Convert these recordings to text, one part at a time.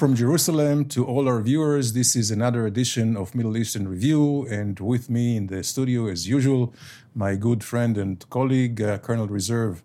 From Jerusalem to all our viewers. This is another edition of Middle Eastern Review, and with me in the studio, as usual, my good friend and colleague, uh, Colonel Reserve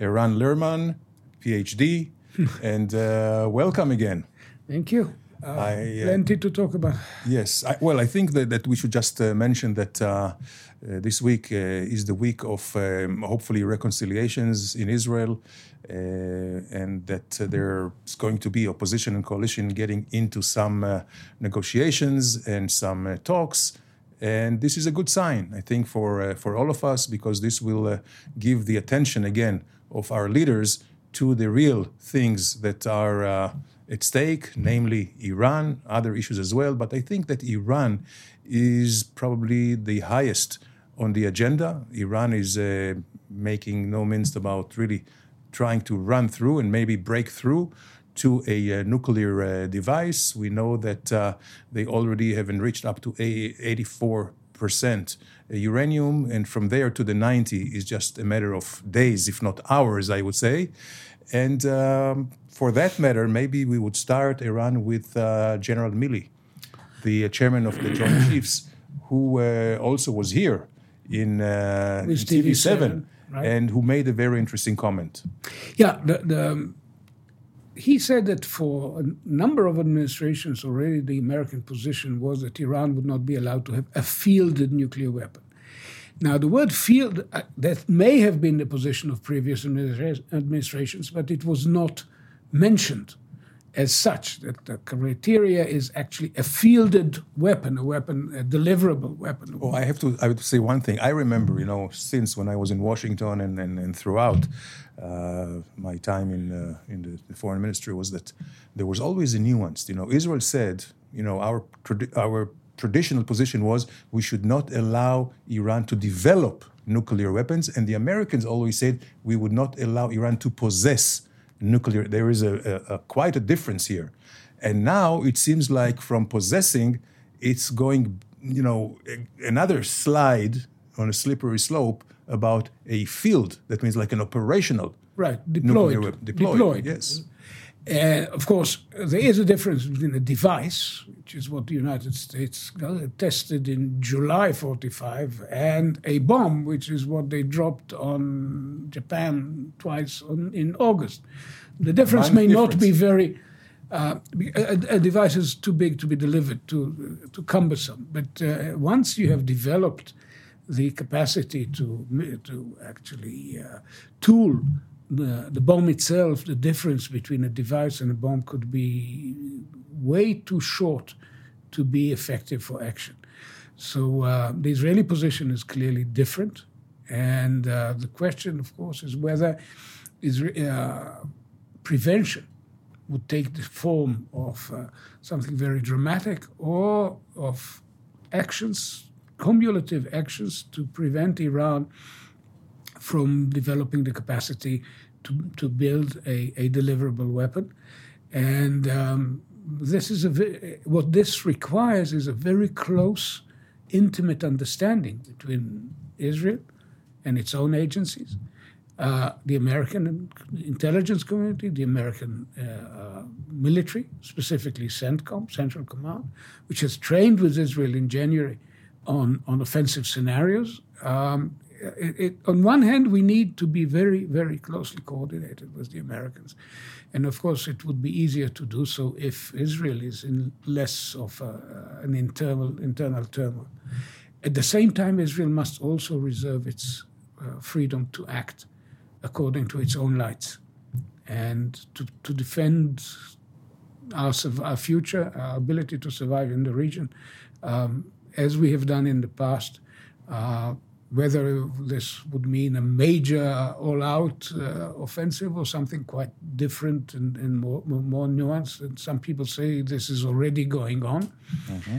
Eran Lerman, PhD, and uh, welcome again. Thank you. Uh, I, uh, plenty to talk about. Yes. I, well, I think that, that we should just uh, mention that uh, uh, this week uh, is the week of um, hopefully reconciliations in Israel, and that there's going to be opposition and coalition getting into some negotiations and some talks. And this is a good sign, I think, for, for all of us, because this will give the attention again of our leaders to the real things that are at stake, namely Iran, other issues as well. But I think that Iran is probably the highest on the agenda. Iran is uh, making no mince about really trying to run through and maybe break through to a uh, nuclear uh, device. We know that uh, they already have enriched up to 84 percent uranium, and from there to the 90 is just a matter of days, if not hours, I would say. And um, for that matter, maybe we would start Iran with uh, General Milley, the chairman of the Joint Chiefs, who uh, also was here in, uh, in TV7, right? and who made a very interesting comment. Yeah, the, the, um, he said that for a number of administrations already, the American position was that Iran would not be allowed to have a fielded nuclear weapon. Now, the word field, uh, that may have been the position of previous administrations, but it was not mentioned as such, that the criteria is actually a fielded weapon, a weapon, a deliverable weapon. Oh, I have to, I would say one thing. I remember, you know, since when I was in Washington and, and, and throughout uh, my time in, uh, in the, foreign ministry was that there was always a nuance. You know, Israel said, you know, our, our traditional position was we should not allow Iran to develop nuclear weapons, and the Americans always said we would not allow Iran to possess nuclear. There is a, a, a quite a difference here, and now it seems like from possessing, it's going, you know, another slide on a slippery slope about a field. That means like an operational right deployed. Nuclear, deployed. deployed. Yes. Uh, of course, there is a difference between a device, which is what the United States tested in July 45, and a bomb, which is what they dropped on Japan twice on, in August. The difference may difference. not be very. Uh, a, a, device is too big to be delivered, too, too cumbersome. But uh, once you have developed the capacity to, to actually uh, tool the, the bomb itself, the difference between a device and a bomb could be way too short to be effective for action. So uh, the Israeli position is clearly different. And uh, the question, of course, is whether Isra- uh, prevention would take the form of uh, something very dramatic or of actions, cumulative actions to prevent Iran from developing the capacity to, to build a, a deliverable weapon. And um, this is a what this requires is a very close, intimate understanding between Israel and its own agencies, uh, the American intelligence community, the American uh, uh, military, specifically CENTCOM, Central Command, which has trained with Israel in January on, on offensive scenarios, um, it, it, on one hand, we need to be very, very closely coordinated with the Americans. And of course, it would be easier to do so if Israel is in less of a, an internal, internal turmoil. At the same time, Israel must also reserve its uh, freedom to act according to its own lights and to, to defend our, our, future, our ability to survive in the region, um, as we have done in the past. Uh, whether this would mean a major all out uh, offensive or something quite different and, and more, more, nuanced. And some people say this is already going on. Mm-hmm.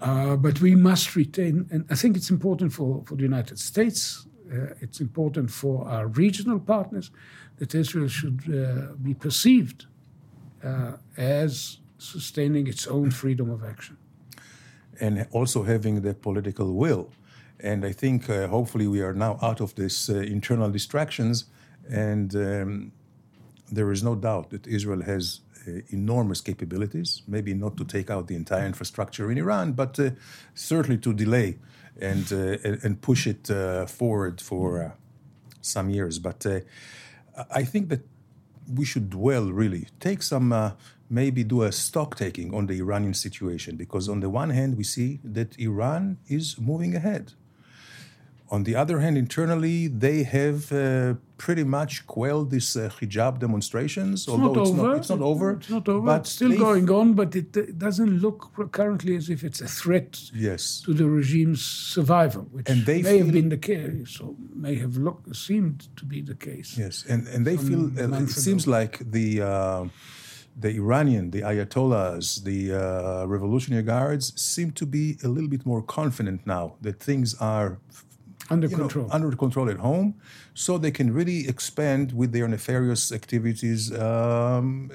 Uh, but we must retain, and I think it's important for, for the United States, uh, it's important for our regional partners that Israel should uh, be perceived uh, as sustaining its own freedom of action. And also having the political will and I think uh, hopefully we are now out of these uh, internal distractions. And um, there is no doubt that Israel has uh, enormous capabilities, maybe not to take out the entire infrastructure in Iran, but uh, certainly to delay and, uh, and push it uh, forward for some years. But I think that we should dwell really, take some maybe do a stock taking on the Iranian situation because on the one hand we see that Iran is moving ahead on the other hand, internally, they have uh, pretty much quelled these uh, hijab demonstrations. It's although not it's, over. Not, it's not over. It's not over. But it's still going on, but it, it, doesn't look currently as if it's a threat yes. to the regime's survival, which may have been the case, or may have looked, seemed to be the case. Yes, and, and they feel, uh, it seems like the uh, the Iranian, the Ayatollahs, the uh, Revolutionary Guards seem to be a little bit more confident now that things are under control. Know, under control at home, so they can really expand with their nefarious activities um,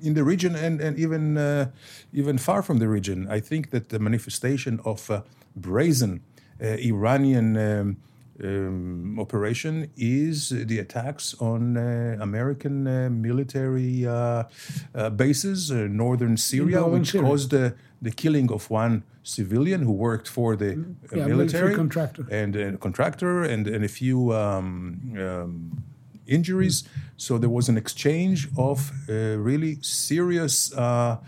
in the region and, and even uh, even far from the region. I think that the manifestation of uh, brazen uh, Iranian um, um, operation is the attacks on uh, American uh, military uh, bases, northern Syria, which Syria. caused the killing of one civilian who worked for the mm, yeah, military contractor. and a contractor and, and a few um, um, injuries. So there was an exchange of uh, really serious uh,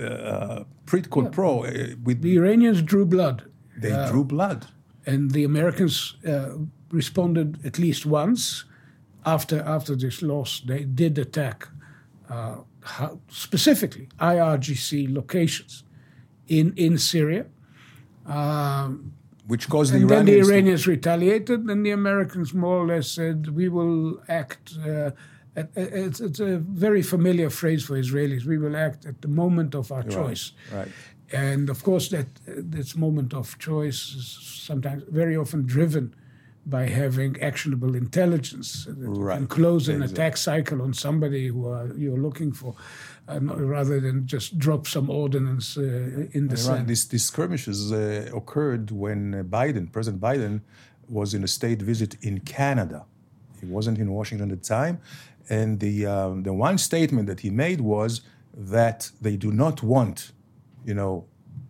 uh, prit yeah. pro. Uh, with the Iranians drew blood. They uh, drew blood, and the Americans uh, responded at least once after after this loss. They did attack how, specifically IRGC locations in, in Syria. Um, Which caused the and Iranians. then the Iranians to... retaliated, and the Americans more or less said, "We will act." Uh, at, it's, it's, a very familiar phrase for Israelis. We will act at the moment of our right, choice. Right. And of course, that this moment of choice is sometimes very often driven by having actionable intelligence that right. can close an exactly. attack cycle on somebody who are, you're looking for uh, rather than just drop some ordinance uh, in the sun. These, these skirmishes uh, occurred when Biden, President Biden, was in a state visit in Canada. He wasn't in Washington at the time. And the, um, the one statement that he made was that they do not want, you know,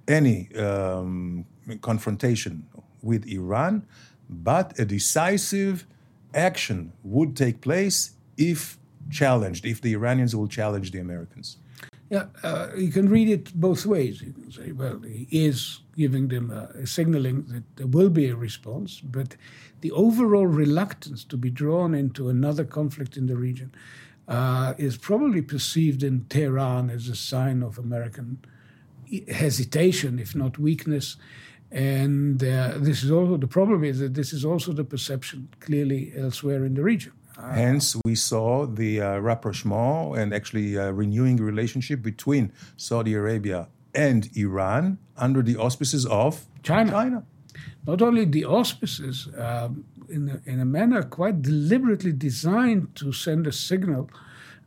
any um, confrontation with Iran, but a decisive action would take place if challenged, if the Iranians will challenge the Americans? Yeah, uh, you can read it both ways. You can say, well, he is giving them a, a signaling that there will be a response, but the overall reluctance to be drawn into another conflict in the region uh, is probably perceived in Tehran as a sign of American hesitation, if not weakness. And uh, this is also the problem is that this is also the perception clearly elsewhere in the region. Hence, we saw the uh, rapprochement and actually uh, renewing relationship between Saudi Arabia and Iran under the auspices of China. China. Not only the auspices, um, in, a, in a manner quite deliberately designed to send a signal.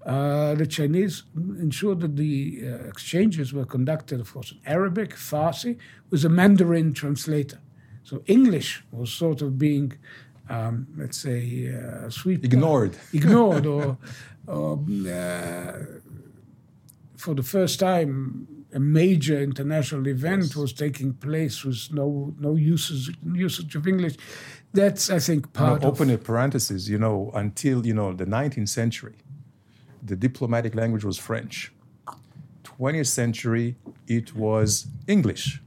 Uh, the Chinese ensured that the uh, exchanges were conducted, of course, in Arabic, Farsi, with a Mandarin translator. So English was sort of being um, let's say, uh, ignored, ignored, or, or uh, for the first time, a major international event yes. was taking place with no no usage usage of English. That's I think part. No, open of, a parenthesis. You know, until you know the 19th century, the diplomatic language was French. 20th century, it was English.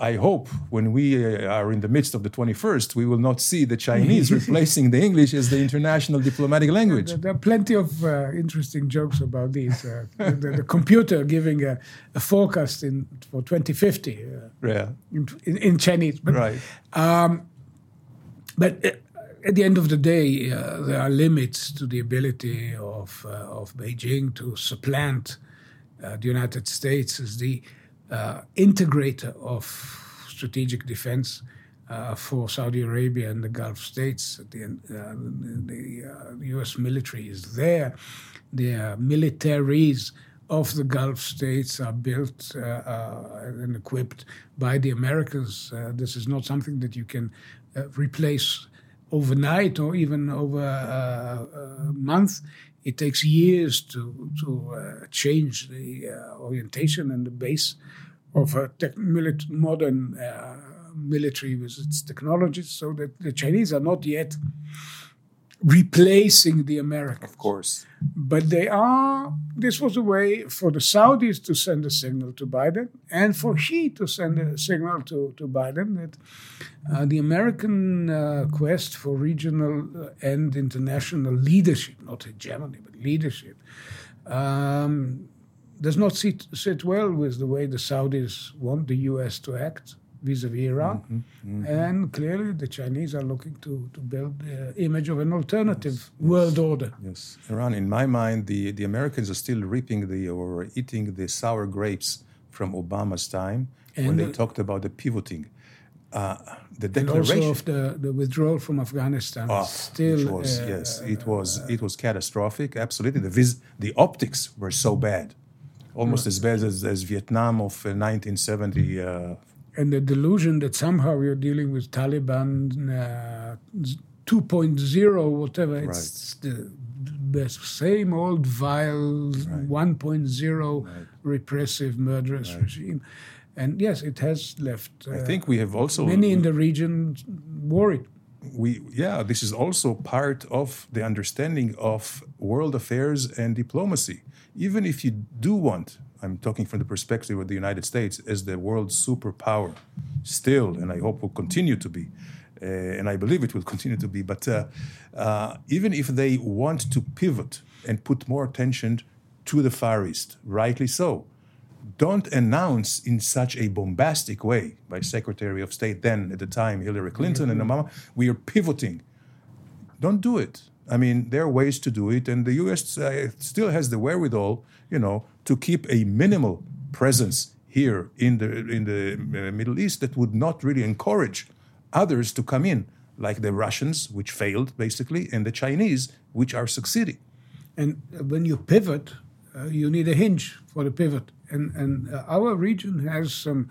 I hope when we uh, are in the midst of the 21st, we will not see the Chinese replacing the English as the international diplomatic language. There, are plenty of uh, interesting jokes about these. Uh, the, the, computer giving a, a, forecast in for 2050 uh, yeah. in, in, in, Chinese. But, right. Um, but uh, at the end of the day, uh, there are limits to the ability of, of Beijing to supplant the United States as the uh, integrator of strategic defense uh, for Saudi Arabia and the Gulf states. The, uh, the U.S. military is there. The militaries of the Gulf states are built uh, uh, and equipped by the Americans. Uh, this is not something that you can replace overnight or even over uh, a month. It takes years to to uh, change the uh, orientation and the base of a tech, milit- modern uh, military with its technologies, so that the Chinese are not yet replacing the Americans. Of course. But they are, this was a way for the Saudis to send a signal to Biden and for Xi to send a signal to, to Biden that uh, the American uh, quest for regional and international leadership, not hegemony, but leadership, um, does not sit, sit well with the way the Saudis want the U.S. to act vis-a-vis Iran, mm-hmm, mm-hmm. and clearly the Chinese are looking to, to build the image of an alternative yes, world yes, order. Yes, Iran. In my mind, the, the Americans are still reaping the or eating the sour grapes from Obama's time and when they talked about the pivoting. Uh, the declaration and also of the, the withdrawal from Afghanistan. Oh, still, was, uh, yes, it was it was catastrophic. Absolutely, the vis- the optics were so bad almost as bad as, as Vietnam of 1970. Uh, uh, and the delusion that somehow we're dealing with Taliban uh, 2.0, whatever, right. it's the, the, same old vile right. 1.0 right. repressive, murderous regime. And yes, it has left. I think we have also many in the region worried we yeah this is also part of the understanding of world affairs and diplomacy even if you do want, I'm talking from the perspective of the United States as the world's superpower, still, and I hope will continue to be, uh, and I believe it will continue to be. But uh, uh, even if they want to pivot and put more attention to the Far East, rightly so, don't announce in such a bombastic way by Secretary of State then at the time Hillary Clinton and Obama, we are pivoting. Don't do it. I mean, there are ways to do it, and the U.S. Uh, still has the wherewithal, you know, to keep a minimal presence here in the in the uh, Middle East that would not really encourage others to come in, like the Russians, which failed basically, and the Chinese, which are succeeding. And when you pivot, uh, you need a hinge for the pivot, and and uh, our region has some.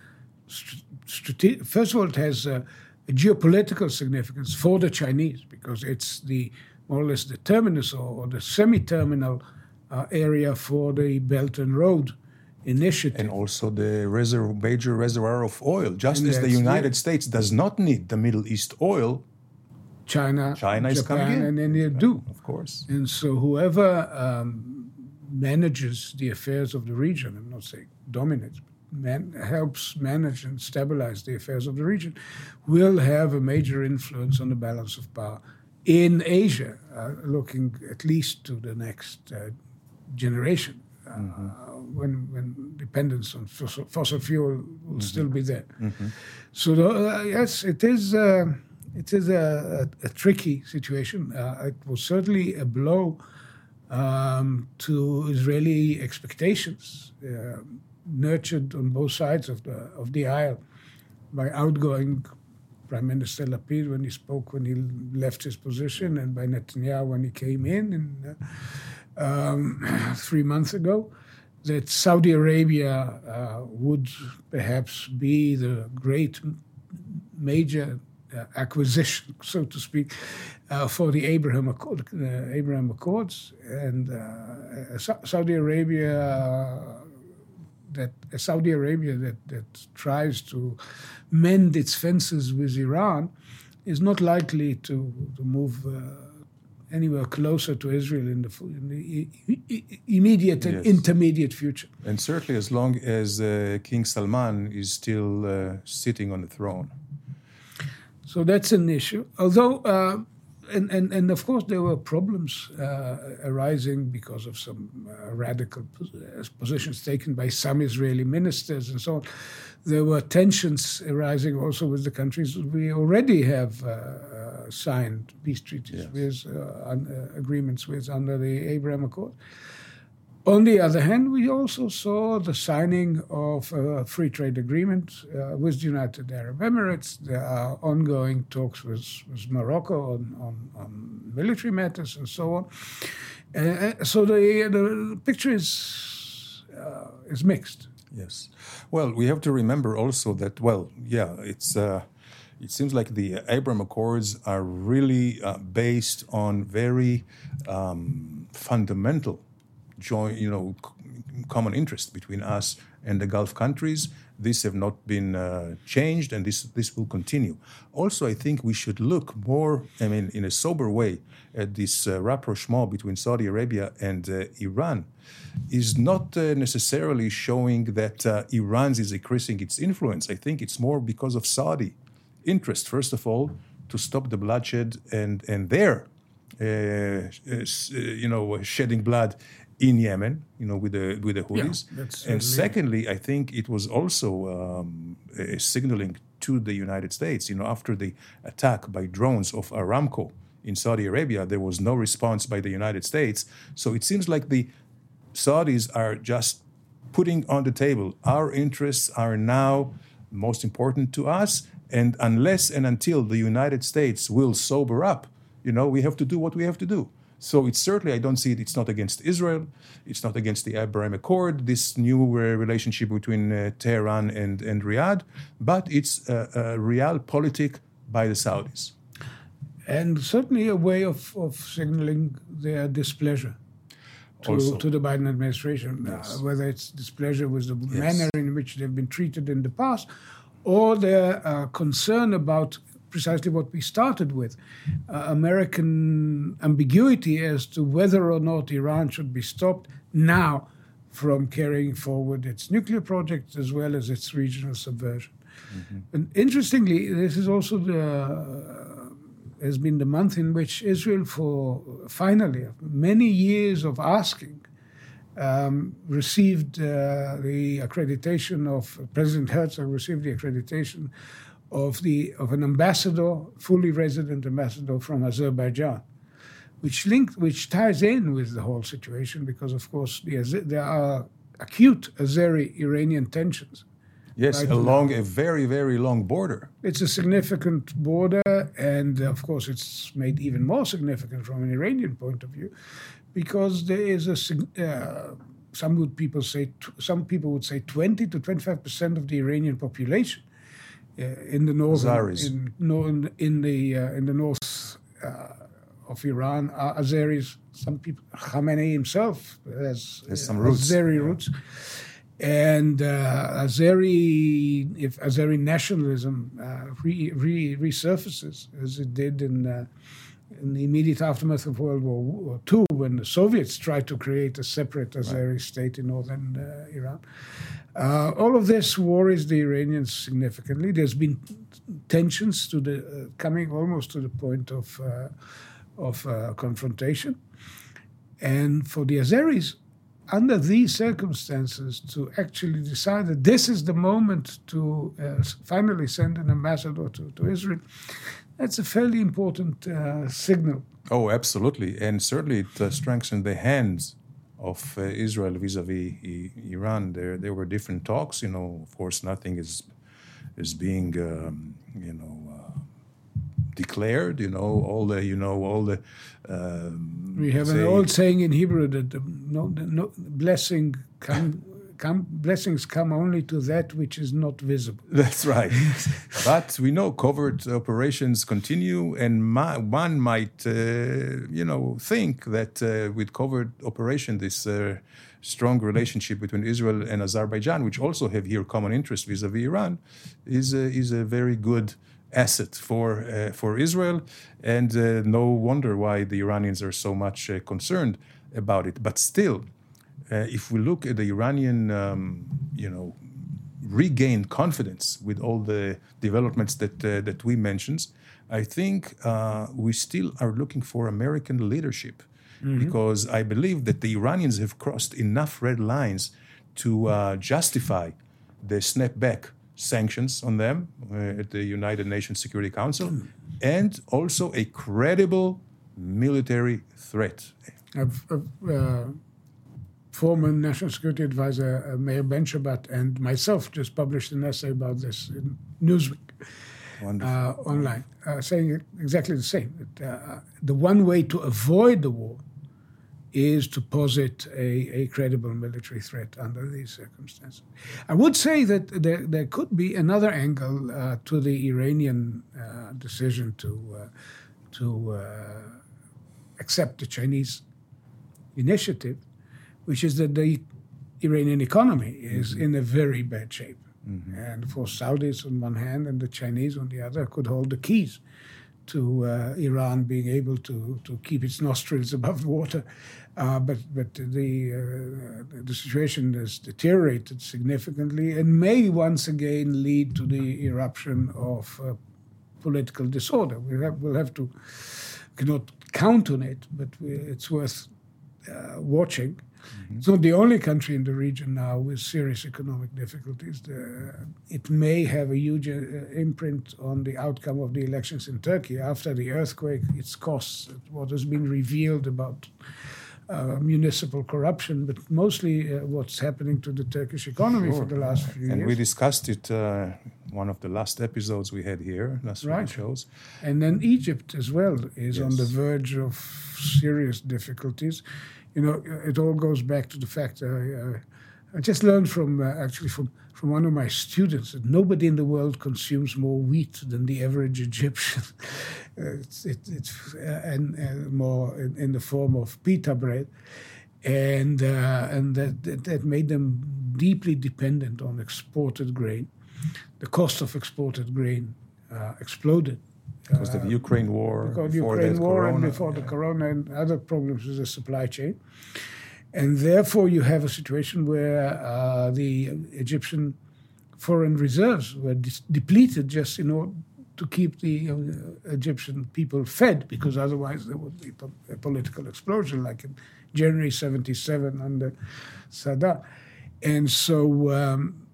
Strate- First of all, it has a geopolitical significance for the Chinese because it's the more or less the terminus or, the semi-terminal uh, area for the Belt and Road initiative. And also the reservoir, major reservoir of oil. Just and as the United States does not need the Middle East oil, China, China is Japan, coming in. and India do. Of course. And so whoever um, manages the affairs of the region, I'm not saying dominates, Man, helps manage and stabilize the affairs of the region, will have a major influence on the balance of power in Asia, uh, looking at least to the next uh, generation, uh, mm-hmm. when, when dependence on fossil, fossil fuel will mm-hmm. still be there. Mm-hmm. So uh, yes, it is. Uh, it is a, a, a tricky situation. Uh, it was certainly a blow um, to Israeli expectations, nurtured on both sides of the of the aisle by outgoing Prime Minister Lapid when he spoke when he left his position, and by Netanyahu when he came in, uh, um, three months ago, that Saudi Arabia uh, would perhaps be the great major uh, acquisition, so to speak, uh, for the Abraham, Accord, uh, Abraham Accords, and uh, Saudi Arabia that Saudi Arabia that, that tries to mend its fences with Iran is not likely to, to move uh, anywhere closer to Israel in the, in the immediate and Yes. intermediate future. And certainly, as long as uh, King Salman is still uh, sitting on the throne. So that's an issue. Although, uh, and, and, and of course, there were problems uh, arising because of some uh, radical uh, positions taken by some Israeli ministers and so on. There were tensions arising also with the countries we already have uh, uh, signed peace treaties with, uh, un- uh, agreements with under the Abraham Accord. On the other hand, we also saw the signing of a free trade agreement uh, with the United Arab Emirates. There are ongoing talks with, with Morocco on, on, on military matters and so on. Uh, so the, the picture is, uh, is mixed. Yes. Well, we have to remember also that, well, yeah, it's. It seems like the Abraham Accords are really uh, based on very um, fundamental joint, you know, c- common interest between us and the Gulf countries. These have not been uh, changed, and this this will continue. Also, I think we should look more, I mean, in a sober way, at this uh, rapprochement between Saudi Arabia and uh, Iran. Is not uh, necessarily showing that uh, Iran is increasing its influence. I think it's more because of Saudi interest, first of all, to stop the bloodshed and and their, uh, uh, you know, shedding blood in Yemen, you know, with the with the Houthis. that's and secondly, I think it was also um, signaling to the United States, you know, after the attack by drones of Aramco in Saudi Arabia, there was no response by the United States. So it seems like the Saudis are just putting on the table our interests are now most important to us and unless and until the united states will sober up you know we have to do what we have to do so it's certainly i don't see it it's not against israel it's not against the abraham accord this new uh, relationship between uh, tehran and, and riyadh but it's a, a realpolitik by the saudis And certainly a way of, of signaling their displeasure to, Also. to the Biden administration, uh, Yes. whether it's displeasure with the Yes. manner in which they've been treated in the past, or their uh, concern about precisely what we started with uh, American ambiguity as to whether or not Iran should be stopped now from carrying forward its nuclear project as well as its regional subversion. And interestingly, this is also the has been the month in which Israel, for finally many years of asking, um, received uh, the accreditation of President Herzog received the accreditation of the of an ambassador, fully resident ambassador from Azerbaijan, which linked which ties in with the whole situation because of course the, there are acute Azeri-Iranian tensions. yes Right. along a very very long border It's a significant border, and of course, it's made even more significant from an Iranian point of view, because there is a uh, some would people say some people would say 20 to 25 percent of the Iranian population uh, in the north in, no, in, in the uh, in the north uh, of Iran are Azeris. Some people Khamenei himself has, Has some uh, roots, Azeri yeah. roots. And uh, Azeri, if Azeri nationalism uh, re, re, resurfaces as it did in, uh, in the immediate aftermath of World War II, when the Soviets tried to create a separate Azeri state in northern uh, Iran, uh, all of this worries the Iranians significantly. There's been tensions to the uh, coming almost to the point of uh, of uh, confrontation, and for the Azeris, under these circumstances, to actually decide that this is the moment to uh, finally send an ambassador to, to Israel, that's a fairly important uh, signal. Oh, absolutely, and certainly it uh, strengthened the hands of uh, Israel vis-a-vis I- Iran. There, there were different talks. You know, of course, nothing is is being, um, you know, uh, declared. You know, all the, you know, all the. Um, We have an say- old saying in Hebrew that the, no, no, blessing come, come, blessings come only to that which is not visible. That's right. but we know covert operations continue, and my, one might, uh, you know, think that uh, with covert operation, this uh, strong relationship between Israel and Azerbaijan, which also have here common interest vis-a-vis Iran, is a, is a very good asset for uh, for Israel, and uh, no wonder why the Iranians are so much uh, concerned about it. But still, if we look at the Iranian, um, you know, regained confidence with all the developments that uh, that we mentioned, I think uh, we still are looking for American leadership. Mm-hmm. Because I believe that the Iranians have crossed enough red lines to justify the snapback sanctions on them uh, at the United Nations Security Council, and also a credible military threat. Uh, former National Security Advisor uh, Meir Ben-Shabbat and myself just published an essay about this in Newsweek uh, online, uh, saying exactly the same. That, uh, the one way to avoid the war is to posit a, a credible military threat under these circumstances. I would say that there, there could be another angle uh, to the Iranian uh, decision to, uh, to uh, accept the Chinese initiative, which is that the Iranian economy is mm-hmm. in a very bad shape. Mm-hmm. And for Saudis on one hand and the Chinese on the other could hold the keys to uh, Iran being able to, to keep its nostrils above water. Uh, but but the uh, the situation has deteriorated significantly and may once again lead to the eruption of uh, political disorder. We have, we'll have to cannot count on it, but we, it's worth uh, watching. Mm-hmm. It's not the only country in the region now with serious economic difficulties. The, it may have a huge uh, imprint on the outcome of the elections in Turkey. After the earthquake, its costs, what has been revealed about uh, municipal corruption, but mostly uh, what's happening to the Turkish economy sure. for the last few and years. And we discussed it uh, one of the last episodes we had here, last right. shows. And then Egypt as well is yes. on the verge of serious difficulties you know, it all goes back to the fact I, I just learned from uh, actually from from one of my students that nobody in the world consumes more wheat than the average Egyptian. it's it, it's uh, and, uh, more in, in, the form of pita bread, and uh, and that, that, that made them deeply dependent on exported grain. The cost of exported grain uh, exploded because of the Ukraine war, because Ukraine war, corona, and before yeah. the corona and other problems with the supply chain, and therefore you have a situation where uh, the Egyptian foreign reserves were de- depleted just in order to keep the uh, Egyptian people fed, because otherwise there would be a political explosion, like in January '77 under Sadat, and so um,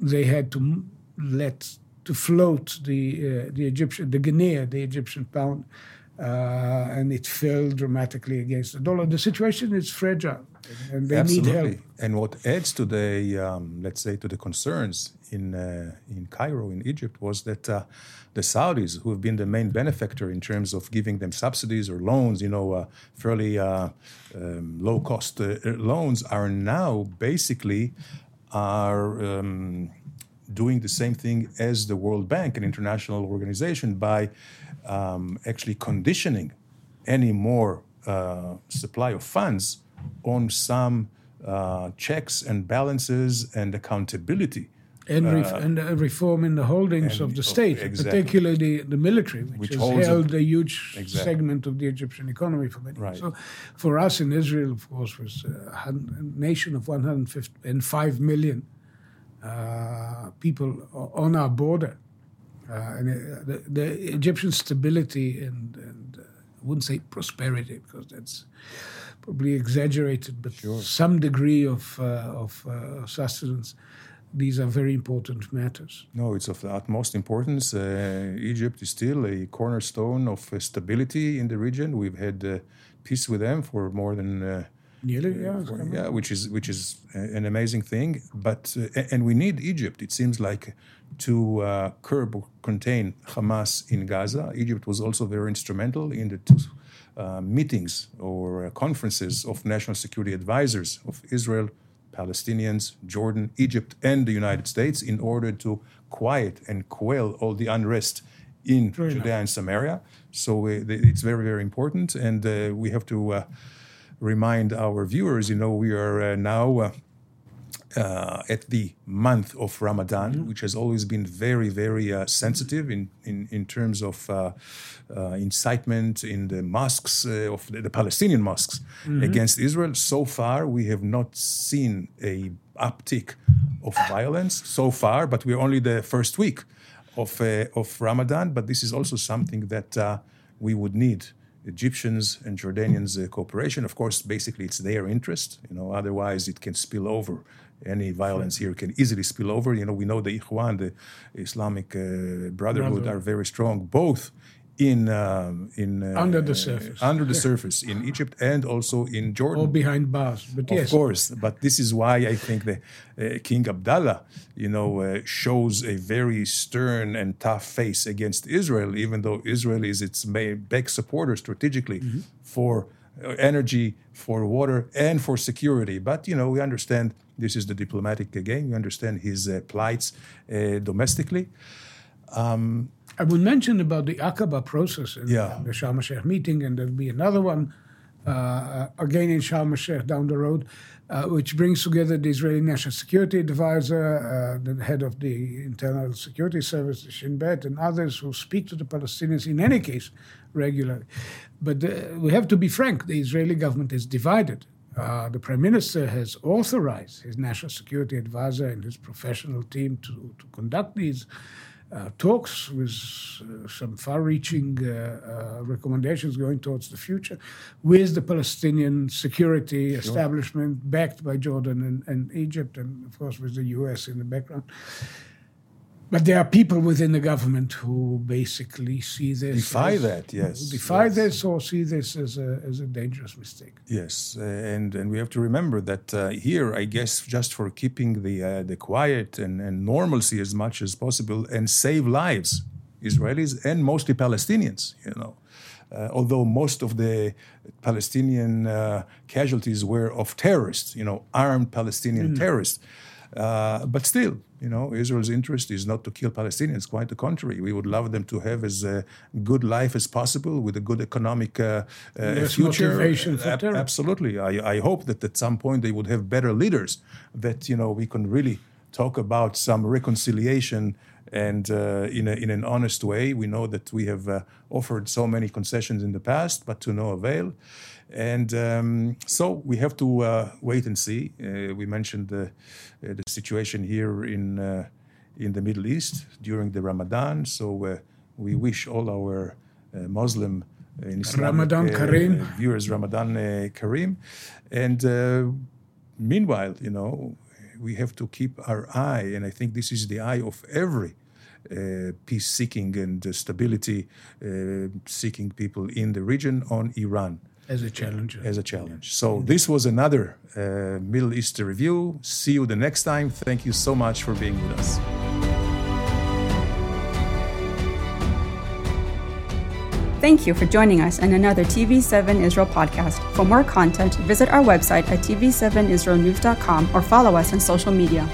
they had to let to float the uh, the Egyptian the guinea, the Egyptian pound, uh, and it fell dramatically against the dollar. The situation is fragile, and they Absolutely. need help. And what adds to the um, let's say to the concerns in uh, in Cairo in Egypt was that uh, the Saudis, who have been the main benefactor in terms of giving them subsidies or loans, you know, uh, fairly uh, um, low cost loans, are now basically are um, doing the same thing as the World Bank, an international organization, by um, actually conditioning any more uh, supply of funds on some uh, checks and balances and accountability. And, ref- uh, and reform in the holdings of the state, exactly. particularly the military, which, which has held a, huge exactly. segment of the Egyptian economy for many years. So, for us in Israel, of course, was a nation of 105 million uh, people on our border. Uh, and uh, the, the, Egyptian stability and, and I wouldn't say prosperity because that's probably exaggerated, but sure. some degree of, of sustenance these are very important matters. No, it's of the utmost importance. Uh, Egypt is still a cornerstone of uh, stability in the region. We've had uh, peace with them for more than Nearly, yeah, yeah, which is which is an amazing thing. But uh, and we need Egypt. It seems like to uh, curb or contain Hamas in Gaza. Egypt was also very instrumental in the two uh, meetings or uh, conferences of national security advisors of Israel, Palestinians, Jordan, Egypt, and the United States in order to quiet and quell all the unrest in very Judea nice. and Samaria. So uh, it's very very important, and uh, we have to remind our viewers, you know, we are uh, now uh, uh, at the month of Ramadan, mm-hmm. which has always been very, very uh, sensitive in, in, in terms of uh, uh incitement in the mosques, uh, of the, the, Palestinian mosques mm-hmm. against Israel. So far, we have not seen a uptick of violence so far, but we're only the first week of, uh, of Ramadan. But this is also something that we would need Egyptians and Jordanians' uh, cooperation. Of course, basically, it's their interest. You know, otherwise it can spill over. Any violence here can easily spill over. You know, we know the Ikhwan, the Islamic uh, Brotherhood, Brother. are very strong, both in um, in uh, under the surface, under the surface in Egypt and also in Jordan, or behind bars. But yes, of course. But this is why I think the uh, King Abdullah, you know, uh, shows a very stern and tough face against Israel, even though Israel is its main big supporter strategically mm-hmm. for uh, energy, for water, and for security. But you know, we understand this is the diplomatic game. We understand his uh, plights uh, domestically. Um, I would mention about the Aqaba process in yeah. the Sharm el-Sheikh meeting, and there'll be another one uh, again in Sharm el-Sheikh down the road, uh, which brings together the Israeli National Security Advisor, uh, the head of the Internal Security Service, the Shin Bet, and others who speak to the Palestinians in any case regularly. But uh, we have to be frank: the Israeli government is divided. Uh, the prime minister has authorized his national security advisor and his professional team to, to conduct these uh, talks with uh, some far-reaching uh, uh, recommendations going towards the future with the Palestinian security sure. establishment backed by Jordan and, and, Egypt, and of course with the U.S. in the background. But there are people within the government who basically see this defy as, that, yes, defy yes. this or see this as a as a dangerous mistake. Yes, uh, and and we have to remember that uh, here, I guess, just for keeping the uh, the quiet and, and normalcy as much as possible and save lives, Israelis and mostly Palestinians, you know. Uh, although most of the Palestinian uh, casualties were of terrorists, you know, armed Palestinian mm. terrorists. Uh, but still, you know, Israel's interest is not to kill Palestinians. Quite the contrary. We would love them to have as a good life as possible with a good economic uh, uh, future. Motivation for terror. absolutely. I, I hope that at some point they would have better leaders that you know we can really talk about some reconciliation and uh, in, a, in an honest way. We know that we have uh, offered so many concessions in the past, but to no avail. And um, so we have to uh, wait and see. Uh, we mentioned the, uh, the situation here in, uh, in the Middle East during the Ramadan. So uh, we wish all our uh, Muslim in Ramadan Kareem viewers Ramadan Kareem. And meanwhile, you know, we have to keep our eye, and I think this is the eye of every uh, peace seeking and uh, stability uh, seeking people in the region on Iran as a challenge. As a challenge. So this was another uh, Middle East review. See you the next time. Thank you so much for being with us. Thank you for joining us in another TV7 Israel podcast. For more content, visit our website at tv7israelnews.com or follow us on social media.